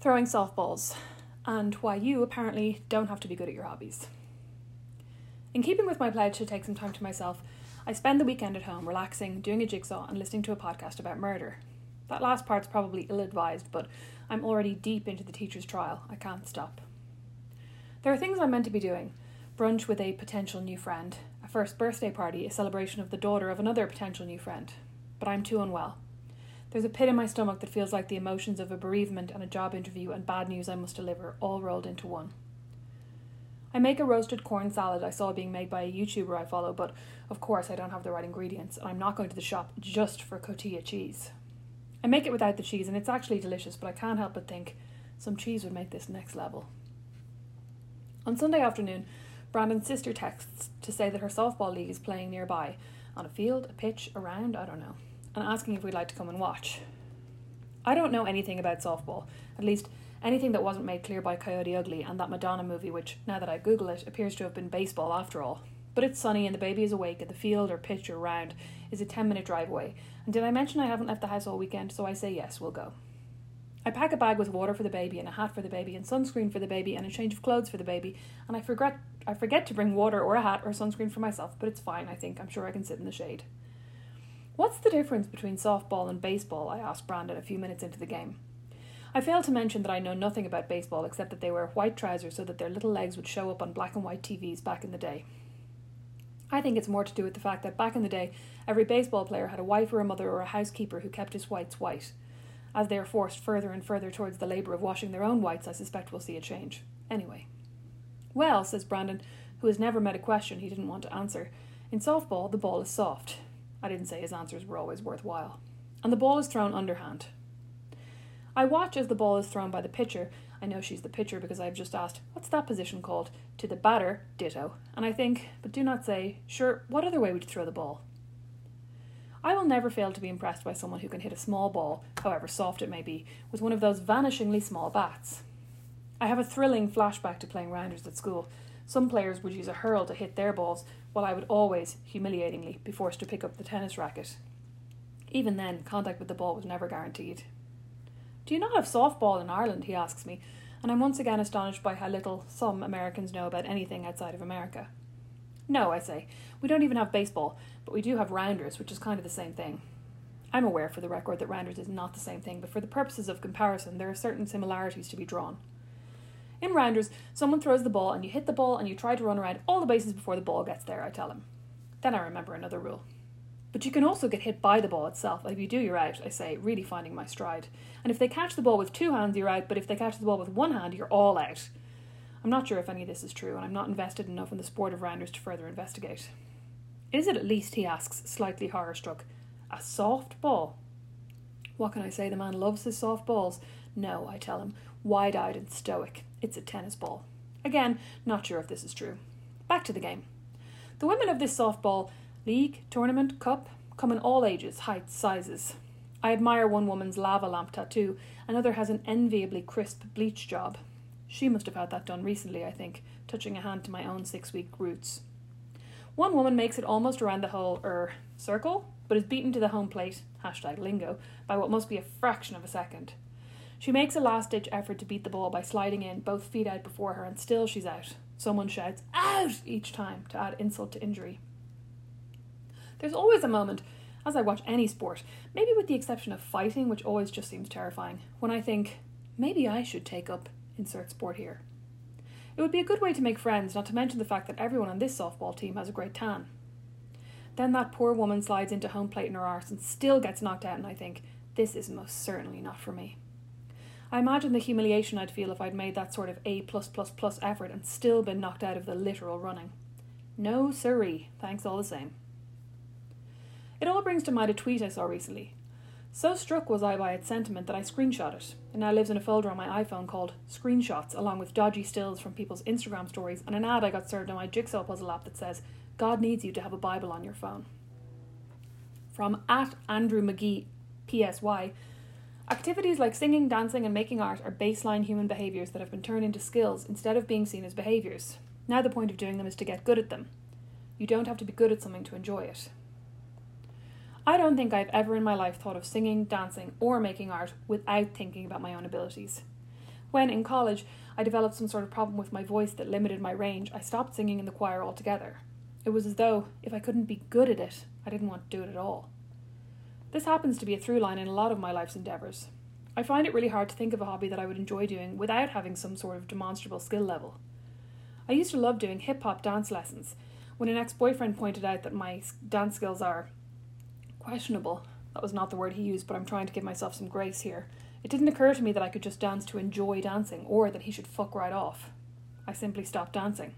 throwing softballs, and why you apparently don't have to be good at your hobbies. In keeping with my pledge to take some time to myself, I spend the weekend at home relaxing, doing a jigsaw, and listening to a podcast about murder. That last part's probably ill advised, but I'm already deep into the teacher's trial. I can't stop. There are things I'm meant to be doing brunch with a potential new friend, a first birthday party, a celebration of the daughter of another potential new friend. But I'm too unwell. There's a pit in my stomach that feels like the emotions of a bereavement and a job interview and bad news I must deliver, all rolled into one. I make a roasted corn salad I saw being made by a YouTuber I follow, but of course I don't have the right ingredients, and I'm not going to the shop just for cotija cheese. I make it without the cheese, and it's actually delicious, but I can't help but think some cheese would make this next level. On Sunday afternoon, Brandin's sister texts to say that her softball league is playing nearby, on a field, a pitch, around, I don't know and asking if we'd like to come and watch. I don't know anything about softball, at least anything that wasn't made clear by Coyote Ugly and that Madonna movie, which, now that I Google it, appears to have been baseball after all. But it's sunny and the baby is awake, and the field or pitch or round is a 10 minute drive away. And did I mention I haven't left the house all weekend, so I say yes, we'll go. I pack a bag with water for the baby and a hat for the baby and sunscreen for the baby and a change of clothes for the baby, and I forget I forget to bring water or a hat or sunscreen for myself, but it's fine, I think. I'm sure I can sit in the shade. What's the difference between softball and baseball? I asked Brandin a few minutes into the game. I failed to mention that I know nothing about baseball except that they wear white trousers so that their little legs would show up on black and white TVs back in the day. I think it's more to do with the fact that back in the day, every baseball player had a wife or a mother or a housekeeper who kept his whites white. As they are forced further and further towards the labour of washing their own whites, I suspect we'll see a change. Anyway. Well, says Brandin, who has never met a question he didn't want to answer, in softball the ball is soft. I didn't say his answers were always worthwhile. And the ball is thrown underhand. I watch as the ball is thrown by the pitcher. I know she's the pitcher because I've just asked, what's that position called? To the batter, ditto. And I think, but do not say, sure, what other way would you throw the ball? I will never fail to be impressed by someone who can hit a small ball, however soft it may be, with one of those vanishingly small bats. I have a thrilling flashback to playing rounders at school. Some players would use a hurl to hit their balls, while I would always, humiliatingly, be forced to pick up the tennis racket. Even then, contact with the ball was never guaranteed. Do you not have softball in Ireland? he asks me, and I'm once again astonished by how little some Americans know about anything outside of America. No, I say, we don't even have baseball, but we do have rounders, which is kind of the same thing. I'm aware, for the record, that rounders is not the same thing, but for the purposes of comparison, there are certain similarities to be drawn. In rounders, someone throws the ball and you hit the ball and you try to run around all the bases before the ball gets there, I tell him. Then I remember another rule. But you can also get hit by the ball itself. If you do, you're out, I say, really finding my stride. And if they catch the ball with two hands, you're out, but if they catch the ball with one hand, you're all out. I'm not sure if any of this is true, and I'm not invested enough in the sport of rounders to further investigate. Is it at least, he asks, slightly horror struck, a soft ball? What can I say? The man loves his soft balls. No, I tell him, wide eyed and stoic. It's a tennis ball. Again, not sure if this is true. Back to the game. The women of this softball league, tournament, cup come in all ages, heights, sizes. I admire one woman's lava lamp tattoo, another has an enviably crisp bleach job. She must have had that done recently, I think, touching a hand to my own six week roots. One woman makes it almost around the whole er circle, but is beaten to the home plate, hashtag lingo, by what must be a fraction of a second. She makes a last ditch effort to beat the ball by sliding in, both feet out before her, and still she's out. Someone shouts, Out! each time to add insult to injury. There's always a moment, as I watch any sport, maybe with the exception of fighting, which always just seems terrifying, when I think, maybe I should take up insert sport here. It would be a good way to make friends, not to mention the fact that everyone on this softball team has a great tan. Then that poor woman slides into home plate in her arse and still gets knocked out, and I think, this is most certainly not for me. I imagine the humiliation I'd feel if I'd made that sort of A plus plus plus effort and still been knocked out of the literal running. No siree, thanks all the same. It all brings to mind a tweet I saw recently. So struck was I by its sentiment that I screenshot it. It now lives in a folder on my iPhone called Screenshots, along with dodgy stills from people's Instagram stories and an ad I got served on my jigsaw puzzle app that says, God needs you to have a Bible on your phone. From at Andrew McGee PSY, Activities like singing, dancing, and making art are baseline human behaviours that have been turned into skills instead of being seen as behaviours. Now the point of doing them is to get good at them. You don't have to be good at something to enjoy it. I don't think I've ever in my life thought of singing, dancing, or making art without thinking about my own abilities. When, in college, I developed some sort of problem with my voice that limited my range, I stopped singing in the choir altogether. It was as though, if I couldn't be good at it, I didn't want to do it at all. This happens to be a through line in a lot of my life's endeavours. I find it really hard to think of a hobby that I would enjoy doing without having some sort of demonstrable skill level. I used to love doing hip hop dance lessons. When an ex boyfriend pointed out that my dance skills are questionable, that was not the word he used, but I'm trying to give myself some grace here. It didn't occur to me that I could just dance to enjoy dancing or that he should fuck right off. I simply stopped dancing.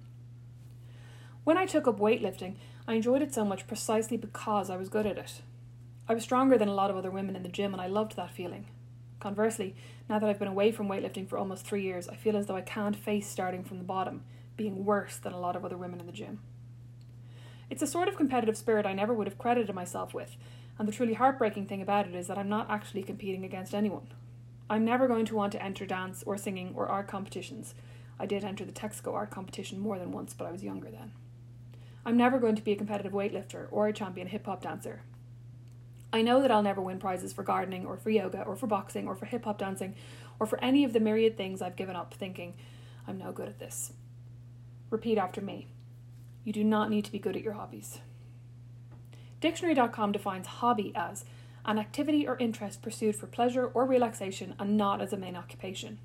When I took up weightlifting, I enjoyed it so much precisely because I was good at it. I was stronger than a lot of other women in the gym and I loved that feeling. Conversely, now that I've been away from weightlifting for almost three years, I feel as though I can't face starting from the bottom, being worse than a lot of other women in the gym. It's a sort of competitive spirit I never would have credited myself with, and the truly heartbreaking thing about it is that I'm not actually competing against anyone. I'm never going to want to enter dance or singing or art competitions. I did enter the Texaco art competition more than once, but I was younger then. I'm never going to be a competitive weightlifter or a champion hip hop dancer. I know that I'll never win prizes for gardening or for yoga or for boxing or for hip hop dancing or for any of the myriad things I've given up thinking I'm no good at this. Repeat after me. You do not need to be good at your hobbies. Dictionary.com defines hobby as an activity or interest pursued for pleasure or relaxation and not as a main occupation.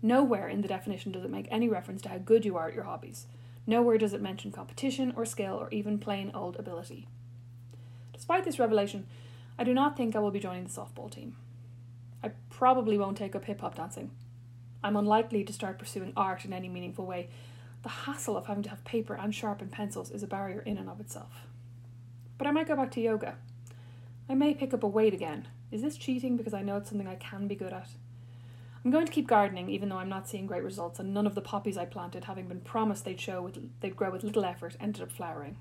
Nowhere in the definition does it make any reference to how good you are at your hobbies. Nowhere does it mention competition or skill or even plain old ability. Despite this revelation, I do not think I will be joining the softball team. I probably won't take up hip hop dancing. I'm unlikely to start pursuing art in any meaningful way. The hassle of having to have paper and sharpened pencils is a barrier in and of itself. But I might go back to yoga. I may pick up a weight again. Is this cheating because I know it's something I can be good at? I'm going to keep gardening even though I'm not seeing great results and none of the poppies I planted, having been promised they'd show with, they'd grow with little effort, ended up flowering.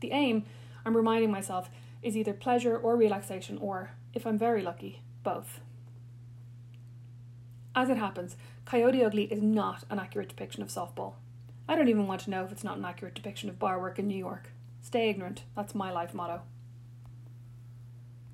The aim, I'm reminding myself, is either pleasure or relaxation or, if I'm very lucky, both. As it happens, Coyote Ugly is not an accurate depiction of softball. I don't even want to know if it's not an accurate depiction of bar work in New York. Stay ignorant, that's my life motto.